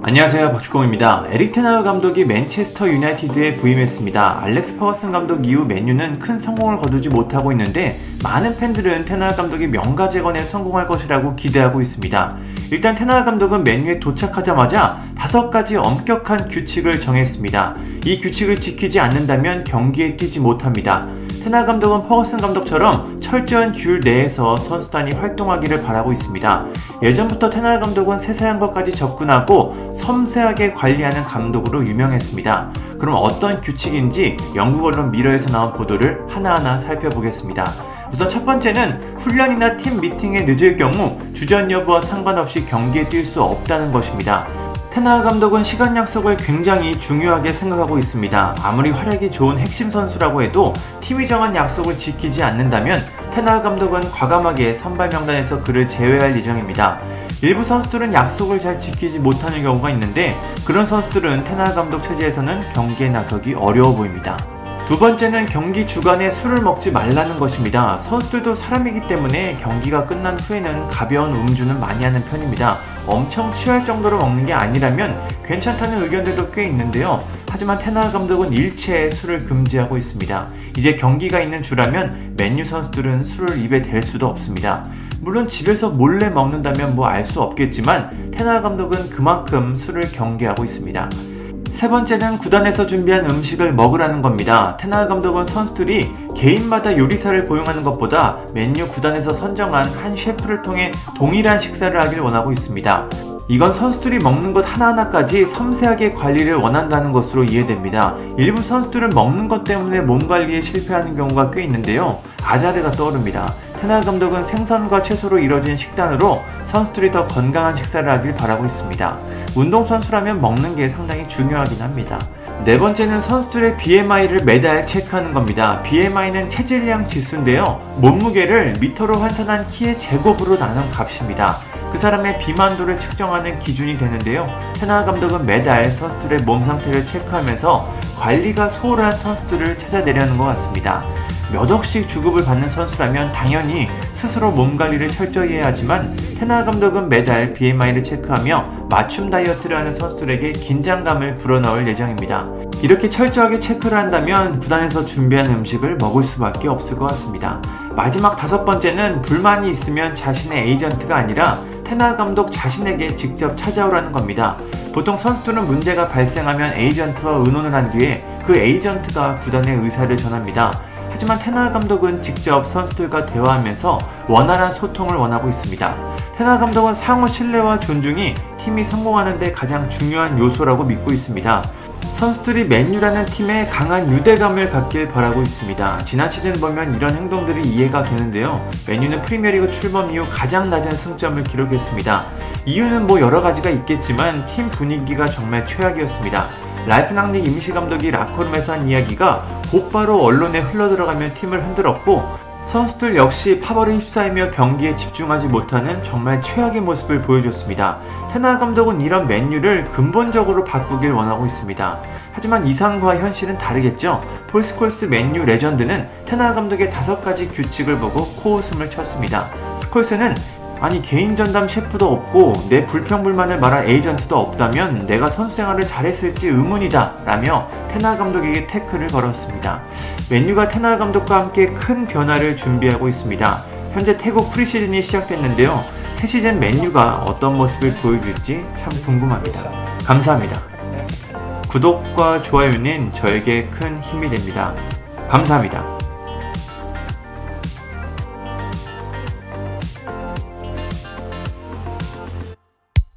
안녕하세요 박주공입니다. 에릭 테나우 감독이 맨체스터 유나이티드에 부임했습니다. 알렉스 퍼거슨 감독 이후 맨유는 큰 성공을 거두지 못하고 있는데 많은 팬들은 테나우 감독이 명가 재건에 성공할 것이라고 기대하고 있습니다. 일단 테나우 감독은 맨유에 도착하자마자 다섯 가지 엄격한 규칙을 정했습니다. 이 규칙을 지키지 않는다면 경기에 뛰지 못합니다. 테나 감독은 퍼거슨 감독처럼 철저한 규율 내에서 선수단이 활동하기를 바라고 있습니다. 예전부터 테나 감독은 세세한 것까지 접근하고 섬세하게 관리하는 감독으로 유명했습니다. 그럼 어떤 규칙인지 영국 언론 미러에서 나온 보도를 하나하나 살펴보겠습니다. 우선 첫 번째는 훈련이나 팀 미팅에 늦을 경우 주전 여부와 상관없이 경기에 뛸 수 없다는 것입니다. 테나 감독은 시간 약속을 굉장히 중요하게 생각하고 있습니다. 아무리 활약이 좋은 핵심 선수라고 해도 팀이 정한 약속을 지키지 않는다면 테나 감독은 과감하게 선발 명단에서 그를 제외할 예정입니다. 일부 선수들은 약속을 잘 지키지 못하는 경우가 있는데 그런 선수들은 테나 감독 체제에서는 경기에 나서기 어려워 보입니다. 두 번째는 경기 주간에 술을 먹지 말라는 것입니다. 선수들도 사람이기 때문에 경기가 끝난 후에는 가벼운 음주는 많이 하는 편입니다. 엄청 취할 정도로 먹는 게 아니라면 괜찮다는 의견들도 꽤 있는데요. 하지만 테나 감독은 일체의 술을 금지하고 있습니다. 이제 경기가 있는 주라면 맨유 선수들은 술을 입에 댈 수도 없습니다. 물론 집에서 몰래 먹는다면 뭐 알 수 없겠지만 테나 감독은 그만큼 술을 경계하고 있습니다. 세 번째는 구단에서 준비한 음식을 먹으라는 겁니다. 테나 감독은 선수들이 개인마다 요리사를 고용하는 것보다 맨유 구단에서 선정한 한 셰프를 통해 동일한 식사를 하길 원하고 있습니다. 이건 선수들이 먹는 것 하나하나까지 섬세하게 관리를 원한다는 것으로 이해됩니다. 일부 선수들은 먹는 것 때문에 몸 관리에 실패하는 경우가 꽤 있는데요. 아자르가 떠오릅니다. 테나 감독은 생선과 채소로 이뤄진 식단으로 선수들이 더 건강한 식사를 하길 바라고 있습니다. 운동선수라면 먹는 게 상당히 중요하긴 합니다. 네 번째는 선수들의 BMI를 매달 체크하는 겁니다. BMI는 체질량 지수인데요. 몸무게를 미터로 환산한 키의 제곱으로 나눈 값입니다. 그 사람의 비만도를 측정하는 기준이 되는데요. 테나 감독은 매달 선수들의 몸 상태를 체크하면서 관리가 소홀한 선수들을 찾아내려는 것 같습니다. 몇 억씩 주급을 받는 선수라면 당연히 스스로 몸 관리를 철저히 해야 하지만 테나 감독은 매달 BMI를 체크하며 맞춤 다이어트를 하는 선수들에게 긴장감을 불어넣을 예정입니다. 이렇게 철저하게 체크를 한다면 구단에서 준비한 음식을 먹을 수밖에 없을 것 같습니다. 마지막 다섯 번째는 불만이 있으면 자신의 에이전트가 아니라 테나 감독 자신에게 직접 찾아오라는 겁니다. 보통 선수들은 문제가 발생하면 에이전트와 의논을 한 뒤에 그 에이전트가 구단의 의사를 전합니다. 하지만 텐 하흐 감독은 직접 선수들과 대화하면서 원활한 소통을 원하고 있습니다. 텐 하흐 감독은 상호 신뢰와 존중이 팀이 성공하는 데 가장 중요한 요소라고 믿고 있습니다. 선수들이 맨유라는 팀에 강한 유대감을 갖길 바라고 있습니다. 지난 시즌 보면 이런 행동들이 이해가 되는데요. 맨유는 프리미어리그 출범 이후 가장 낮은 승점을 기록했습니다. 이유는 뭐 여러 가지가 있겠지만 팀 분위기가 정말 최악이었습니다. 랄프 랑닉 임시 감독이 라커룸에서 한 이야기가 곧바로 언론에 흘러들어가며 팀을 흔들었고 선수들 역시 파벌에 휩싸이며 경기에 집중하지 못하는 정말 최악의 모습을 보여줬습니다. 텐 하흐 감독은 이런 맨유를 근본적으로 바꾸길 원하고 있습니다. 하지만 이상과 현실은 다르겠죠. 폴 스콜스 맨유 레전드는 텐 하흐 감독의 다섯 가지 규칙을 보고 코웃음을 쳤습니다. 스콜스는 아니 개인 전담 셰프도 없고 내 불평불만을 말할 에이전트도 없다면 내가 선수 생활을 잘했을지 의문이다 라며 텐 하흐 감독에게 태클을 걸었습니다. 맨유가 테나 감독과 함께 큰 변화를 준비하고 있습니다. 현재 태국 프리시즌이 시작됐는데요. 새 시즌 맨유가 어떤 모습을 보여줄지 참 궁금합니다. 감사합니다. 구독과 좋아요는 저에게 큰 힘이 됩니다. 감사합니다.